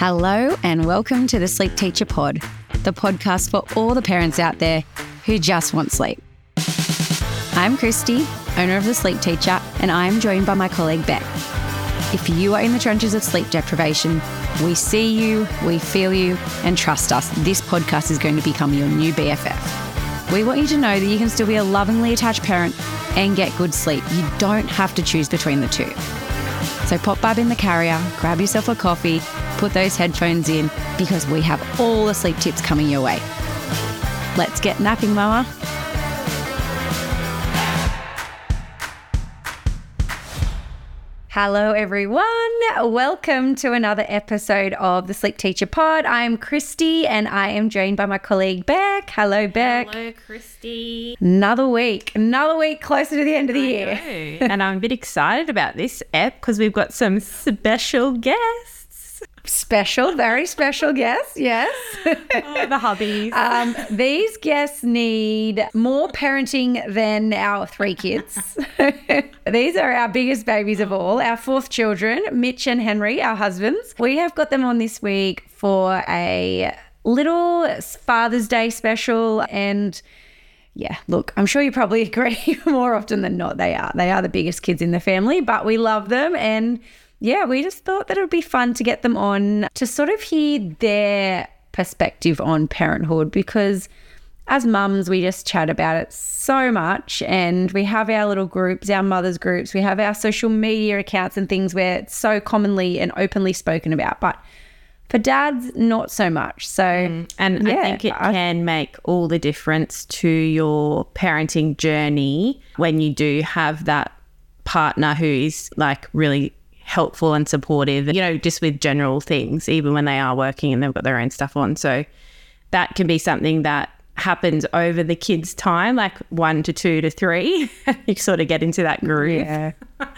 Hello, and welcome to the Sleep Teacher Pod, the podcast for all the parents out there who just want sleep. I'm Christy, owner of The Sleep Teacher, and I am joined by my colleague Beck. If you are in the trenches of sleep deprivation, we see you, we feel you, and trust us, this podcast is going to become your new BFF. We want you to know that you can still be a lovingly attached parent and get good sleep. You don't have to choose between the two. So pop Bub in the carrier, grab yourself a coffee, put those headphones in because we have all the sleep tips coming your way. Let's get napping, Mama. Hello, everyone. Welcome to another episode of the Sleep Teacher Pod. I'm Christy and I am joined by my colleague Beck. Hello, Beck. Hello, Christy. Another week, another week closer to the end of the year. and I'm a bit excited about this app because we've got some special guests. Special, very special guests, yes. Oh, the hubbies. Um, these guests need more parenting than our three kids. these are our biggest babies of all, our fourth children, Mitch and Henry, our husbands. We have got them on this week for a little Father's Day special and yeah, look, I'm sure you probably agree more often than not they are. They are the biggest kids in the family, but we love them and yeah, we just thought that it would be fun to get them on to sort of hear their perspective on parenthood because as mums, we just chat about it so much. And we have our little groups, our mothers' groups, we have our social media accounts and things where it's so commonly and openly spoken about. But for dads, not so much. So, mm. and yeah, I think it I, can make all the difference to your parenting journey when you do have that partner who is like really helpful and supportive, you know, just with general things, even when they are working and they've got their own stuff on. So that can be something that happens over the kids' time, like one to two to three. you sort of get into that groove.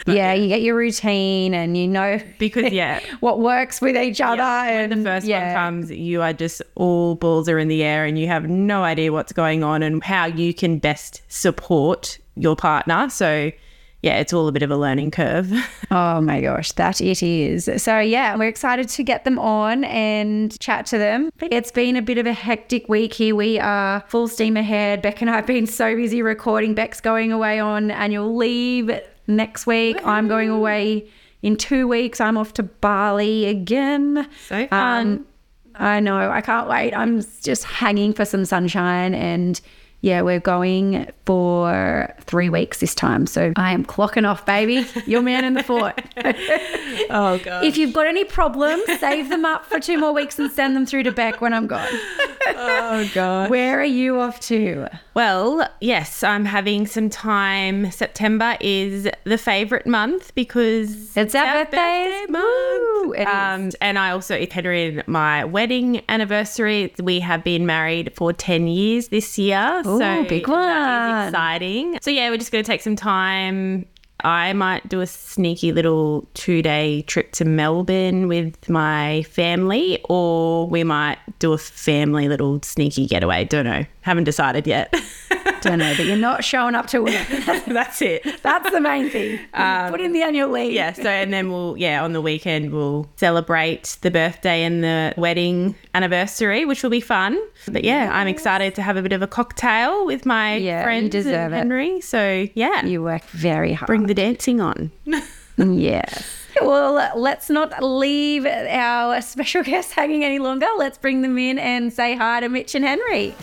Yeah. yeah, you get your routine and you know because yeah, what works with each other. Yeah, and when the first yeah. one comes, you are just all balls are in the air and you have no idea what's going on and how you can best support your partner. So yeah, it's all a bit of a learning curve. oh my gosh, that it is. So, yeah, we're excited to get them on and chat to them. It's been a bit of a hectic week here. We are full steam ahead. Beck and I have been so busy recording. Beck's going away on annual leave next week. I'm going away in two weeks. I'm off to Bali again. So fun. Um, I know. I can't wait. I'm just hanging for some sunshine and yeah, we're going for three weeks this time. So I am clocking off, baby. Your man in the fort. oh, God. If you've got any problems, save them up for two more weeks and send them through to Beck when I'm gone. oh, God. Where are you off to? Well, yes, I'm having some time. September is the favourite month because it's our, birthday month. Um, and I also, in my wedding anniversary. We have been married for 10 years this year. Ooh, so big one. exciting. So yeah, we're just going to take some time. I might do a sneaky little two day trip to Melbourne with my family, or we might do a family little sneaky getaway. Don't know. Haven't decided yet. Don't know, but you're not showing up to work. That's it. That's the main thing. Um, Put in the annual leave. Yeah. So, and then we'll, yeah, on the weekend, we'll celebrate the birthday and the wedding anniversary, which will be fun. But yeah, yes. I'm excited to have a bit of a cocktail with my yeah, friends and Henry. It. So, yeah. You work very hard. Bring the dancing on. yes. Well, let's not leave our special guests hanging any longer. Let's bring them in and say hi to Mitch and Henry.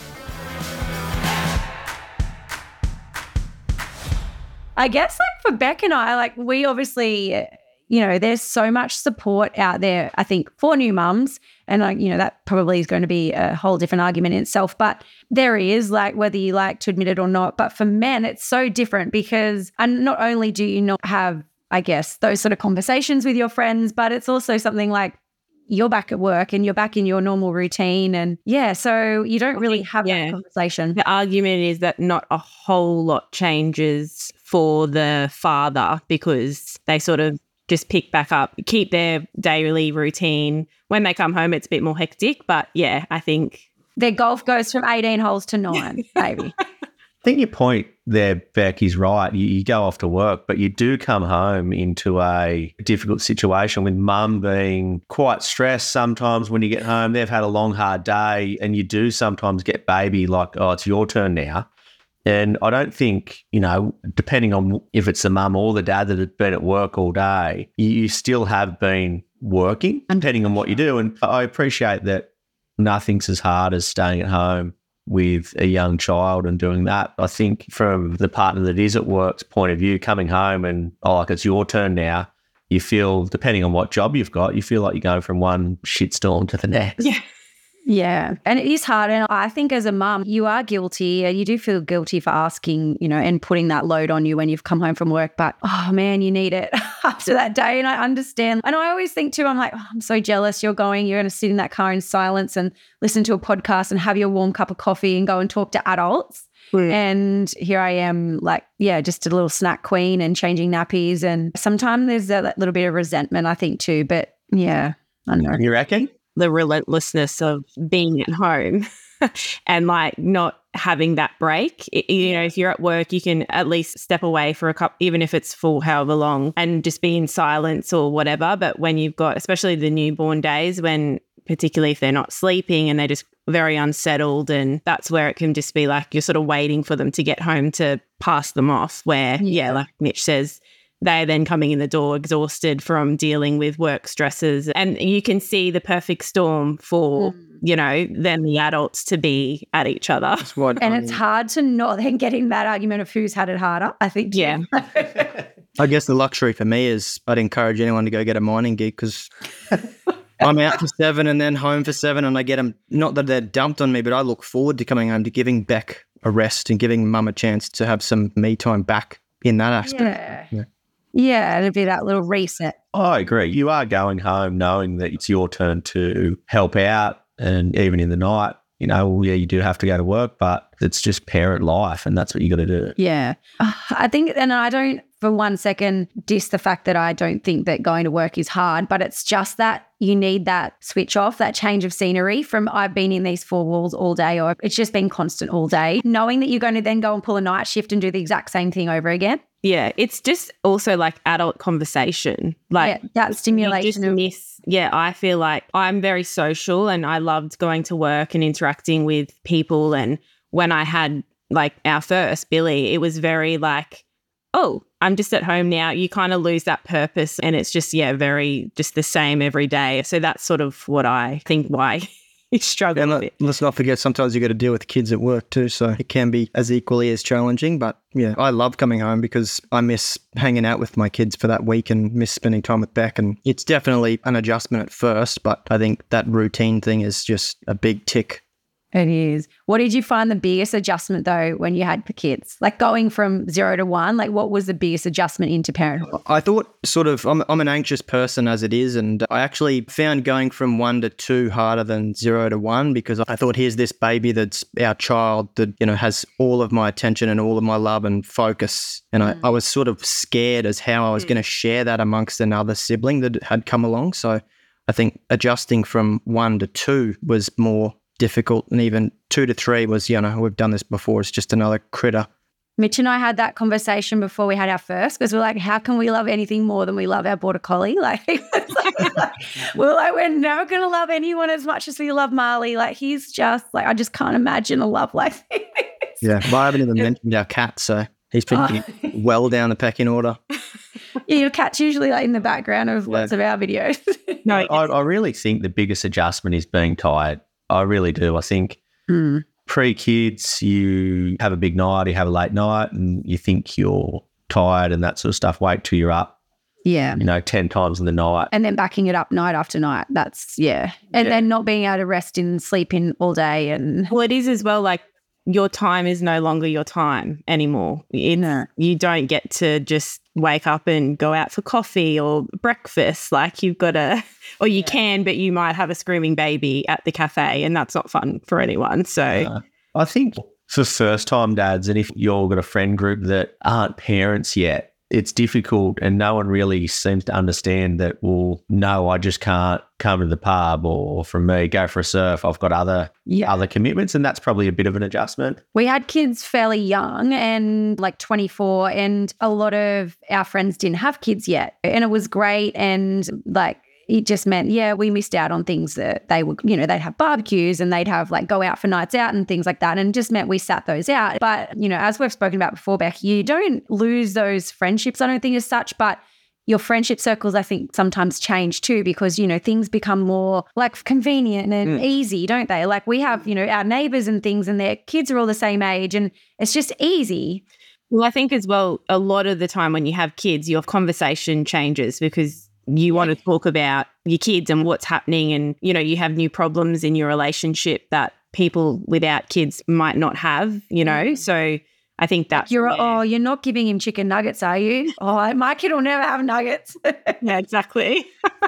I guess like for Beck and I, like we obviously, you know, there's so much support out there, I think, for new mums. And like, you know, that probably is going to be a whole different argument in itself. But there is like whether you like to admit it or not. But for men, it's so different because and not only do you not have, I guess, those sort of conversations with your friends, but it's also something like you're back at work and you're back in your normal routine. And yeah, so you don't really have yeah. that conversation. The argument is that not a whole lot changes for the father because they sort of just pick back up, keep their daily routine. When they come home, it's a bit more hectic. But yeah, I think their golf goes from 18 holes to nine, maybe. I think your point there, Beck is right. You, you go off to work, but you do come home into a difficult situation with mum being quite stressed sometimes when you get home. They've had a long, hard day, and you do sometimes get baby like, oh, it's your turn now. And I don't think, you know, depending on if it's the mum or the dad that has been at work all day, you, you still have been working, depending on what you do. And I appreciate that nothing's as hard as staying at home with a young child and doing that. I think from the partner that is at work's point of view, coming home and, oh, like it's your turn now, you feel, depending on what job you've got, you feel like you're going from one shitstorm to the next. Yeah. Yeah. And it is hard. And I think as a mum, you are guilty. You do feel guilty for asking, you know, and putting that load on you when you've come home from work. But oh man, you need it after that day. And I understand. And I always think too, I'm like, oh, I'm so jealous. You're going, you're going to sit in that car in silence and listen to a podcast and have your warm cup of coffee and go and talk to adults. Mm. And here I am, like, yeah, just a little snack queen and changing nappies. And sometimes there's that little bit of resentment, I think, too. But yeah, I know. You reckon? The relentlessness of being at home and like not having that break. It, you know, if you're at work, you can at least step away for a couple, even if it's full however long, and just be in silence or whatever. But when you've got, especially the newborn days, when particularly if they're not sleeping and they're just very unsettled, and that's where it can just be like you're sort of waiting for them to get home to pass them off. Where, yeah, like Mitch says, they're then coming in the door exhausted from dealing with work stresses. And you can see the perfect storm for, mm. you know, then the adults to be at each other. What, and it's hard to not then get in that argument of who's had it harder, I think. Yeah. I guess the luxury for me is I'd encourage anyone to go get a mining gig because I'm out for seven and then home for seven and I get them, not that they're dumped on me, but I look forward to coming home to giving Beck a rest and giving mum a chance to have some me time back in that aspect. Yeah. yeah. Yeah, it'd be that little reset. I agree. You are going home knowing that it's your turn to help out. And even in the night, you know, well, yeah, you do have to go to work, but it's just parent life and that's what you got to do. Yeah. I think, and I don't for one second diss the fact that I don't think that going to work is hard, but it's just that you need that switch off, that change of scenery from I've been in these four walls all day or it's just been constant all day, knowing that you're going to then go and pull a night shift and do the exact same thing over again. Yeah, it's just also like adult conversation. Like yeah, that stimulation of miss. Yeah, I feel like I'm very social and I loved going to work and interacting with people. And when I had like our first Billy, it was very like, oh, I'm just at home now. You kind of lose that purpose and it's just, yeah, very just the same every day. So that's sort of what I think why you struggle and it. Let's not forget sometimes you got to deal with kids at work too. So it can be as equally as challenging. But yeah, I love coming home because I miss hanging out with my kids for that week and miss spending time with Beck. And it's definitely an adjustment at first, but I think that routine thing is just a big tick it is. What did you find the biggest adjustment though when you had the kids? Like going from zero to one, like what was the biggest adjustment into parenthood? I thought sort of, I'm, I'm an anxious person as it is. And I actually found going from one to two harder than zero to one because I thought here's this baby that's our child that, you know, has all of my attention and all of my love and focus. And mm. I, I was sort of scared as how I was mm. going to share that amongst another sibling that had come along. So I think adjusting from one to two was more difficult. And even two to three was, you know, we've done this before. It's just another critter. Mitch and I had that conversation before we had our first because we're like, how can we love anything more than we love our border collie? Like, we're like, we're never going to love anyone as much as we love Marley. Like, he's just like, I just can't imagine a love like this. Yeah, but I haven't even mentioned our cat, so he's oh. pretty oh. well down the pecking order. Yeah, your cat's usually like in the background of lots of our videos. no, I, I really think the biggest adjustment is being tired I really do. I think mm. pre kids, you have a big night, you have a late night, and you think you're tired and that sort of stuff. Wait till you're up. Yeah. You know, 10 times in the night. And then backing it up night after night. That's, yeah. And yeah. then not being able to rest and sleep in all day. And well, it is as well like your time is no longer your time anymore. No. You don't get to just wake up and go out for coffee or breakfast. Like you've got to, or you yeah. can, but you might have a screaming baby at the cafe, and that's not fun for anyone. So uh, I think for first time dads, and if you've got a friend group that aren't parents yet, it's difficult and no one really seems to understand that well no i just can't come to the pub or from me go for a surf i've got other Yeah. other commitments and that's probably a bit of an adjustment We had kids fairly young and like 24, and a lot of our friends didn't have kids yet. And it was great. And like, it just meant, yeah, we missed out on things that they would, you know, they'd have barbecues and they'd have like go out for nights out and things like that. And it just meant we sat those out. But, you know, as we've spoken about before, Beck, you don't lose those friendships, I don't think, as such. But your friendship circles, I think, sometimes change too because, you know, things become more like convenient and mm. easy, don't they? Like we have, you know, our neighbors and things and their kids are all the same age and it's just easy. Well, I think as well, a lot of the time when you have kids, your conversation changes because you want to talk about your kids and what's happening. And, you know, you have new problems in your relationship that people without kids might not have, you know? Mm-hmm. So I think that's. You're, where- oh, you're not giving him chicken nuggets, are you? Oh, my kid will never have nuggets. yeah, exactly.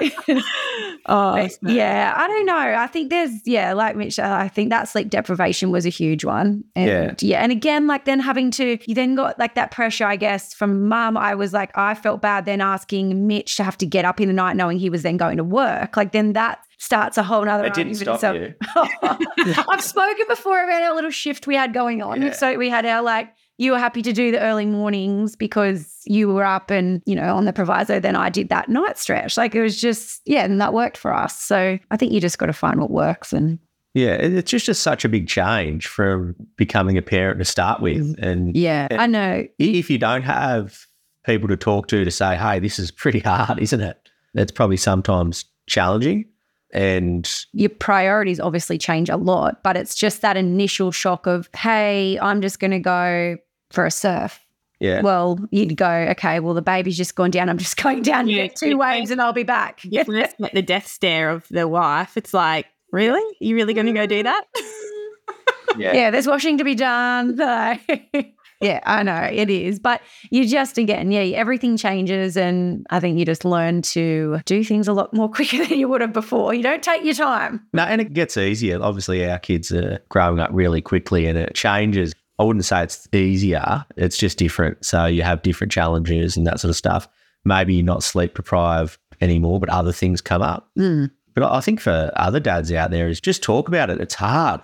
oh, yeah, I don't know. I think there's, yeah, like Mitch, uh, I think that sleep deprivation was a huge one. And Yeah. yeah. And again, like then having to, you then got like that pressure, I guess, from mum. I was like, I felt bad then asking Mitch to have to get up in the night knowing he was then going to work. Like then that starts a whole nother it didn't argument stop itself. you I've spoken before about our little shift we had going on. Yeah. So we had our like, you were happy to do the early mornings because you were up and, you know, on the proviso, then I did that night stretch. Like it was just, yeah, and that worked for us. So I think you just got to find what works. And yeah it's just, just such a big change from becoming a parent to start with mm. and yeah, Yeah. I know. if you don't have people to talk to to say, hey, this is pretty hard, isn't it? That's probably sometimes challenging. And Your priorities obviously change a lot, but it's just that initial shock of, hey, I'm just going to go for a surf. yeah, Well, you'd go, okay, well, the baby's just gone down. I'm just going down to Yeah, get two waves and I'll be back. you first get the death stare of the wife. It's like, really? You really going to go do that? yeah, yeah, there's washing to be done. yeah, I know it is. But you just, again, yeah, everything changes. And I think you just learn to do things a lot more quicker than you would have before. You don't take your time. No, and it gets easier. Obviously, our kids are growing up really quickly and it changes. I wouldn't say it's easier, it's just different. So you have different challenges and that sort of stuff. Maybe you're not sleep deprived anymore, but other things come up. Hmm. But I think for other dads out there is just talk about it. It's hard.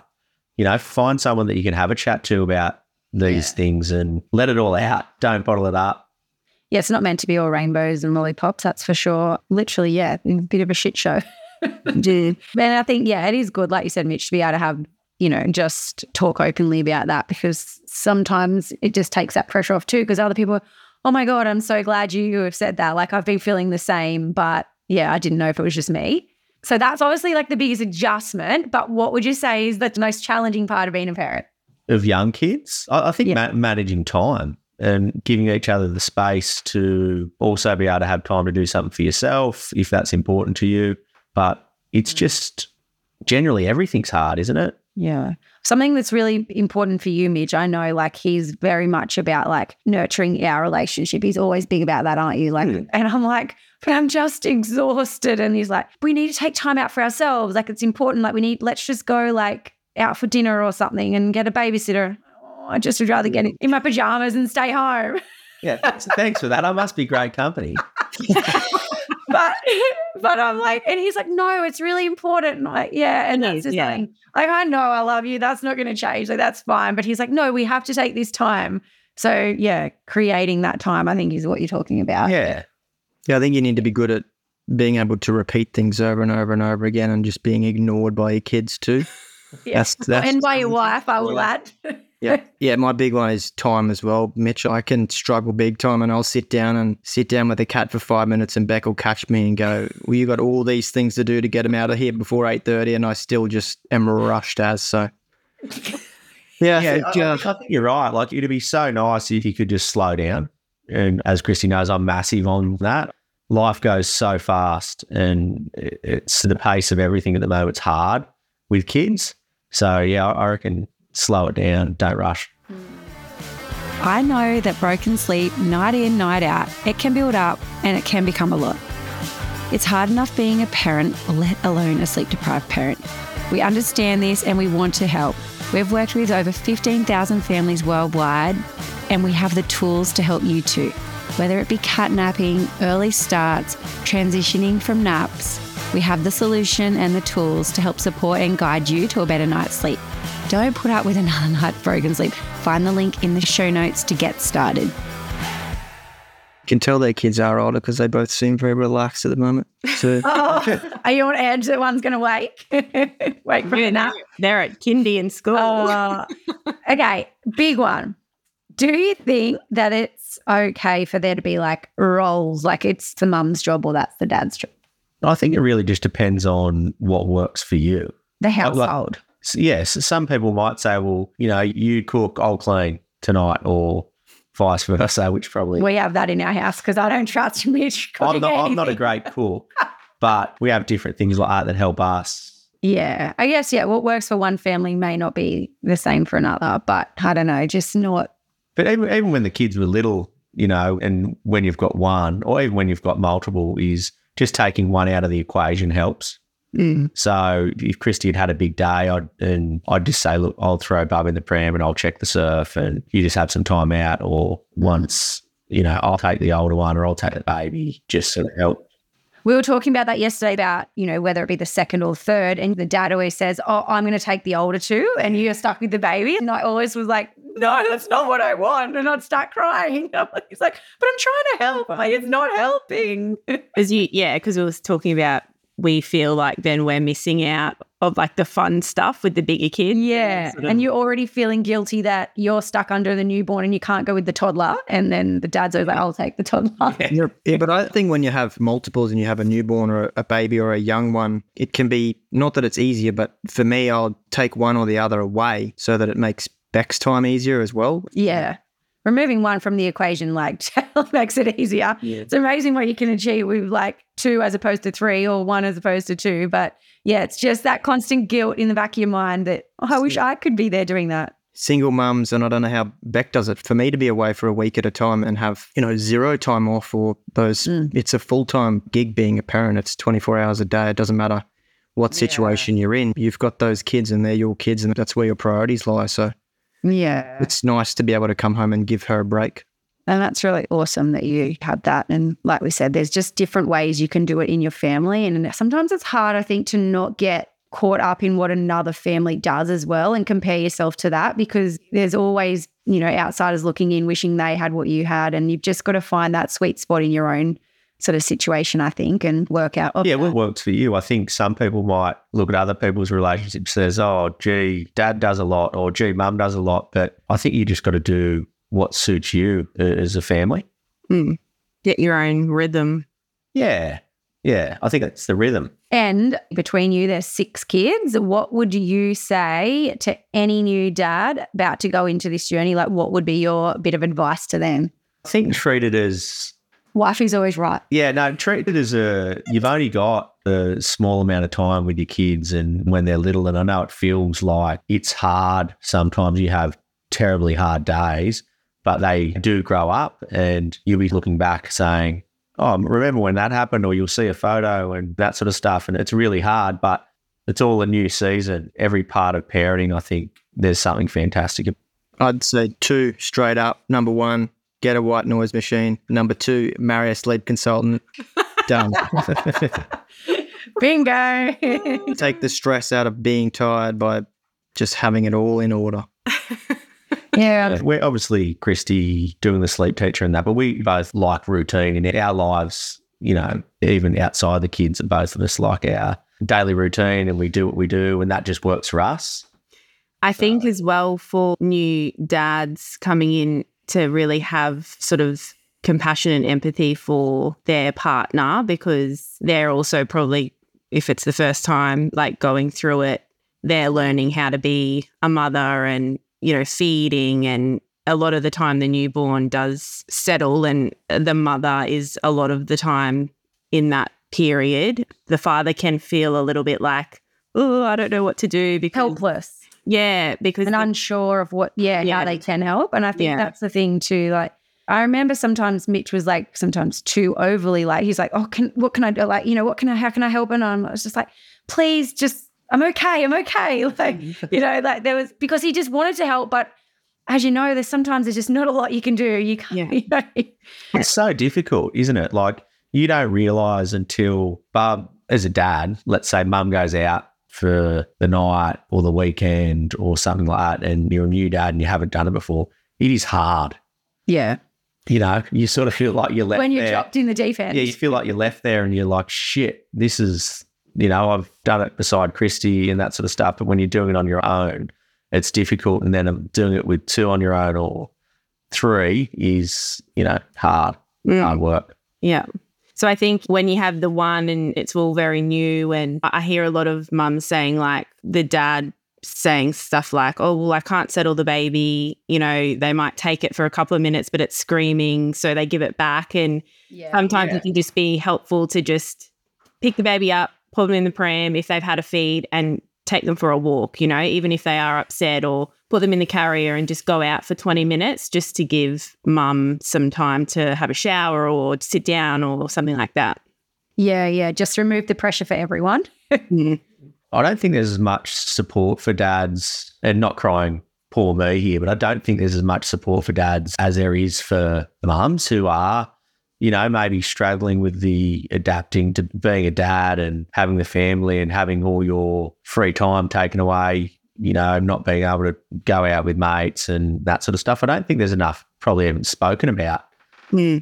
You know, find someone that you can have a chat to about these things and let it all out. Don't bottle it up. Yeah, it's not meant to be all rainbows and lollipops, that's for sure. Literally, yeah, a bit of a shit show. Dude. And I think, yeah, it is good, like you said, Mitch, to be able to have, you know, just talk openly about that because sometimes it just takes that pressure off too. Because other people, are, oh my God, I'm so glad you have said that. Like I've been feeling the same, but yeah, I didn't know if it was just me. So that's obviously like the biggest adjustment. But what would you say is the most challenging part of being a parent? of young kids. I, I think Yeah. ma- managing time and giving each other the space to also be able to have time to do something for yourself if that's important to you. But it's mm. just generally everything's hard, isn't it? Yeah. Something that's really important for you, Mitch. I know like he's very much about like nurturing our relationship. He's always big about that, aren't you? Like, hmm. and I'm like, but I'm just exhausted. And he's like, we need to take time out for ourselves. Like, it's important. Like, we need, let's just go like out for dinner or something and get a babysitter. Oh, I just would rather get in my pajamas and stay home. Yeah. Thanks, thanks for that. I must be great company. but but I'm like, and he's like, no, it's really important. And I'm like, yeah, and that's just yeah. Like, I know I love you. That's not going to change. Like, that's fine. But he's like, no, we have to take this time. So yeah, creating that time, I think, is what you're talking about. Yeah. Yeah, I think you need to be good at being able to repeat things over and over and over again and just being ignored by your kids too. Yeah. That's, that's and by your wife, I will add. Yeah, yeah. My big one is time as well, Mitch. I can struggle big time, and I'll sit down and sit down with a cat for five minutes, and Beck will catch me and go, "Well, you got all these things to do to get him out of here before eight thirty, and I still just am rushed as so." Yeah, Yeah, I, I think you're right. Like it'd be so nice if you could just slow down. And as Christy knows, I'm massive on that. Life goes so fast, and it's the pace of everything at the moment. It's hard with kids. So yeah, I reckon slow it down. Don't rush. I know that broken sleep, night in, night out, it can build up and it can become a lot. It's hard enough being a parent, let alone a sleep deprived parent. We understand this and we want to help. We've worked with over 15,000 families worldwide and we have the tools to help you too. Whether it be cat napping, early starts, transitioning from naps, we have the solution and the tools to help support and guide you to a better night's sleep. Don't put up with another night of broken sleep. Find the link in the show notes to get started. You can tell their kids are older because they both seem very relaxed at the moment. So Oh, are you on edge that one's going to wake? wake from the nap? They're at kindy in school. Oh, okay, big one. Do you think that it's okay for there to be like roles, like it's the mum's job or that's the dad's job? I think it really just depends on what works for you. The household. So, yes, some people might say, well, you know, you cook, I'll clean tonight, or vice versa, which probably we have that in our house because I don't trust Mitch. I'm not, I'm not a great cook, but we have different things like that that help us. Yeah, I guess yeah. What works for one family may not be the same for another, but I don't know, just not. But even, even when the kids were little, you know, and when you've got one, or even when you've got multiple, is just taking one out of the equation helps. Mm. So if Christy had had a big day, I'd and I'd just say, look, I'll throw Bub in the pram and I'll check the surf, and you just have some time out. Or once, you know, I'll take the older one, or I'll take the baby, just sort of help. We were talking about that yesterday about you know whether it be the second or third, and the dad always says, "Oh, I'm going to take the older two, and you're stuck with the baby." And I always was like, "No, that's not what I want," and I'd start crying. He's like, "But I'm trying to help. Like it's not helping." Because you, yeah, because we was talking about we feel like then we're missing out of like the fun stuff with the bigger kids. Yeah. Sort of- And you're already feeling guilty that you're stuck under the newborn and you can't go with the toddler. And then the dad's always like, I'll take the toddler. Yeah, yeah, but I think when you have multiples and you have a newborn or a baby or a young one, it can be not that it's easier, but for me, I'll take one or the other away so that it makes Beck's time easier as well. Yeah. Removing one from the equation like makes it easier. It's amazing what you can achieve with like two as opposed to three or one as opposed to two. But yeah, it's just that constant guilt in the back of your mind that oh, I wish I could be there doing that. Single mums, and I don't know how Beck does it. For me to be away for a week at a time and have you know zero time off or those, mm. it's a full time gig being a parent. It's twenty four hours a day. It doesn't matter what situation you're in. You've got those kids, and they're your kids, and that's where your priorities lie. So Yeah. it's nice to be able to come home and give her a break. And that's really awesome that you had that. And like we said, there's just different ways you can do it in your family. And sometimes it's hard, I think, to not get caught up in what another family does as well and compare yourself to that because there's always, you know, outsiders looking in, wishing they had what you had. And you've just got to find that sweet spot in your own sort of situation, I think, and work out. of Yeah, that. what works for you? I think some people might look at other people's relationships and says, "Oh, gee, dad does a lot," or "Gee, mum does a lot." But I think you just got to do what suits you uh, as a family. Get your own rhythm. Yeah, yeah. I think that's the rhythm. And between you, there's six kids. What would you say to any new dad about to go into this journey? Like, what would be your bit of advice to them? I think treat it as Wifey's always right. yeah, no, treat it as a you've only got a small amount of time with your kids, and when they're little, and I know it feels like it's hard. Sometimes you have terribly hard days, but they do grow up, and you'll be looking back saying, "Oh, remember when that happened?" Or you'll see a photo and that sort of stuff, and it's really hard, but it's all a new season. Every part of parenting, I think, there's something fantastic. I'd say two straight up. Number one, get a white noise machine. Number two, marry a sleep consultant. Done. Bingo. Take the stress out of being tired by just having it all in order. yeah. We're obviously Christy doing the sleep teacher and that, but we both like routine in our lives. You know, even outside the kids, both of us like our daily routine, and we do what we do, and that just works for us. I think as well for new dads coming in to really have sort of compassion and empathy for their partner because they're also probably, if it's the first time, like going through it, they're learning how to be a mother and, you know, feeding. And a lot of the time, the newborn does settle, and the mother is a lot of the time in that period. The father can feel a little bit like, oh, I don't know what to do because Helpless yeah, because and unsure of what, yeah, Yeah. how they can help. And I think Yeah. that's the thing too. Like, I remember sometimes Mitch was like, sometimes too overly like, he's like, oh, can, what can I do? Like, you know, what can I, how can I help? And I'm I was just like, please just, I'm okay. I'm okay. Like, you know, like there was, because he just wanted to help, but as you know, there's sometimes there's just not a lot you can do. You can't, Yeah. you know. It's so difficult, isn't it? Like you don't realize until Bob, as a dad, let's say mum goes out for the night or the weekend or something like that, and you're a new dad and you haven't done it before. It is hard. Yeah. You know, you sort of feel like you're left When you're there. dropped in the deep end. Yeah, you feel like you're left there and you're like, shit, this is, you know, I've done it beside Christy and that sort of stuff. But when you're doing it on your own, it's difficult. And then doing it with two on your own or three is, you know, hard, Mm. hard work. Yeah. So I think when you have the one and it's all very new, and I hear a lot of mums saying, like, the dad saying stuff like, oh, well, I can't settle the baby. You know, they might take it for a couple of minutes, but it's screaming. So they give it back. And yeah. sometimes Yeah. it can just be helpful to just pick the baby up, put them in the pram if they've had a feed, and take them for a walk, you know, even if they are upset, or put them in the carrier and just go out for 20 minutes just to give mum some time to have a shower or sit down or something like that. Yeah, yeah. Just remove the pressure for everyone. Mm. I don't think there's as much support for dads, and not crying poor me here, but I don't think there's as much support for dads as there is for mums who are, you know, maybe struggling with the adapting to being a dad and having the family and having all your free time taken away, you know, not being able to go out with mates and that sort of stuff. I don't think there's enough probably even spoken about. Hmm.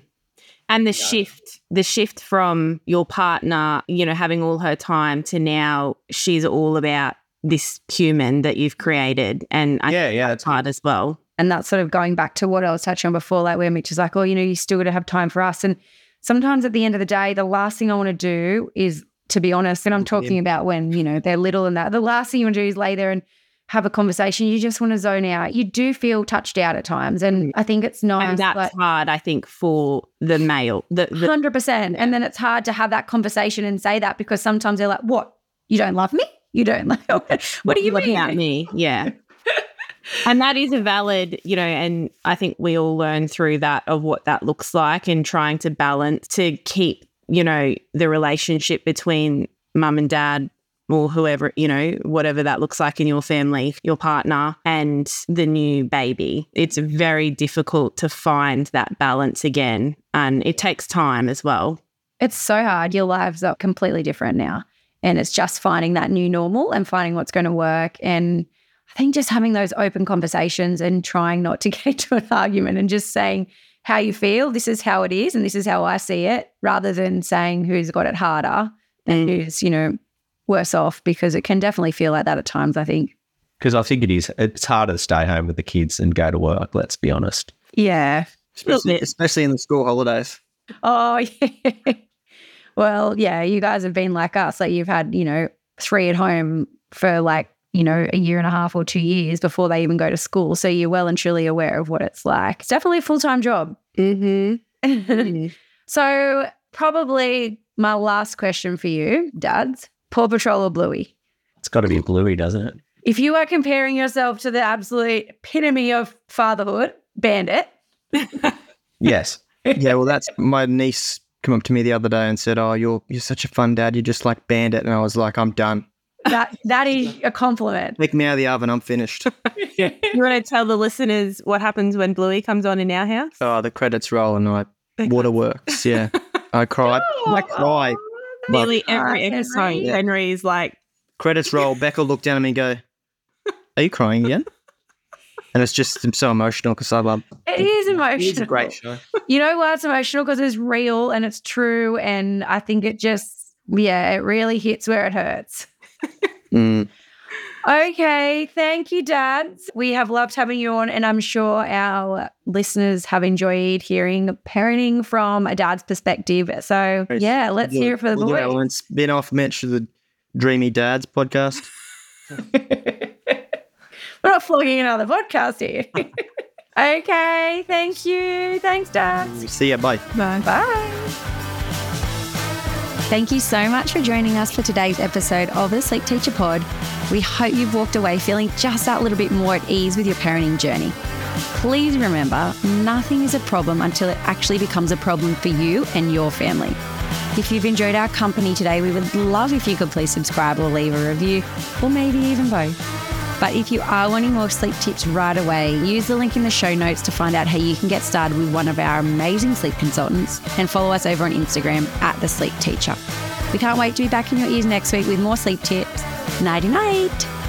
And the shift, the shift from your partner, you know, having all her time to now she's all about this human that you've created. And I Yeah, think yeah, that's that's hard as well. And that's sort of going back to what I was touching on before, like where Mitch is like, oh, you know, you still got to have time for us. And sometimes at the end of the day, the last thing I want to do is, to be honest, and I'm talking about when, you know, they're little and that, the last thing you want to do is lay there and have a conversation. You just want to zone out. You do feel touched out at times. And mm. I think it's nice. and that's like, hard, I think, for the male. The, the, Hundred percent. And then it's hard to have that conversation and say that because sometimes they're like, "What? You don't love me? You don't like? What do you looking mean?" at me? Yeah. And that is a valid, you know, and I think we all learn through that of what that looks like and trying to balance to keep, you know, the relationship between mum and dad or whoever, you know, whatever that looks like in your family, your partner and the new baby. It's very difficult to find that balance again. And it takes time as well. It's so hard. Your lives are completely different now, and it's just finding that new normal and finding what's going to work. And I think just having those open conversations and trying not to get into an argument and just saying how you feel. This is how it is, and this is how I see it, rather than saying who's got it harder and mm. who's you know worse off, because it can definitely feel like that at times. I think. Because I think it is, it's harder to stay home with the kids and go to work, let's be honest. Yeah. especially, especially in the school holidays. Oh, yeah. well, yeah, you guys have been like us. Like you've had, you know, three at home for like, you know, a year and a half or two years before they even go to school. So you're well and truly aware of what it's like. It's definitely a full time job. Mm-hmm. so, probably my last question for you, dads Paw Patrol or Bluey? It's got to be bluey, doesn't it? If you are comparing yourself to the absolute epitome of fatherhood, Bandit, Yes. yeah, well, that's my niece come up to me the other day and said, "Oh, you're you're such a fun dad. You're just like Bandit." And I was like, "I'm done. That that is a compliment. Take me out of the oven. I'm finished." You want to tell the listeners what happens when Bluey comes on in our house? oh, the credits roll and I waterworks. Yeah, I cried. I cry. Oh, Nearly But- every Henry. episode, Yeah. Henry is like, Credits roll. Becca looked down at me and go, "Are you crying again?" And it's just I'm so emotional because I love. It is emotional. It's a great show. You know why it's emotional? Because it's real and it's true. And I think it just, yeah, it really hits where it hurts. Mm. Okay. Thank you, dads. We have loved having you on. And I'm sure our listeners have enjoyed hearing parenting from a dad's perspective. So, yeah, let's hear it for the We'll boys. spin off Mitch to the Dreamy Dads podcast. We're not flogging another podcast here. okay. Thank you. Thanks, dads. See ya. Bye. Bye. Bye. Thank you so much for joining us for today's episode of the Sleep Teacher Pod. We hope you've walked away feeling just that little bit more at ease with your parenting journey. Please remember, nothing is a problem until it actually becomes a problem for you and your family. If you've enjoyed our company today, we would love if you could please subscribe or leave a review, or maybe even both. But if you are wanting more sleep tips right away, use the link in the show notes to find out how you can get started with one of our amazing sleep consultants and follow us over on Instagram at The Sleep Teacher. We can't wait to be back in your ears next week with more sleep tips. Nighty night.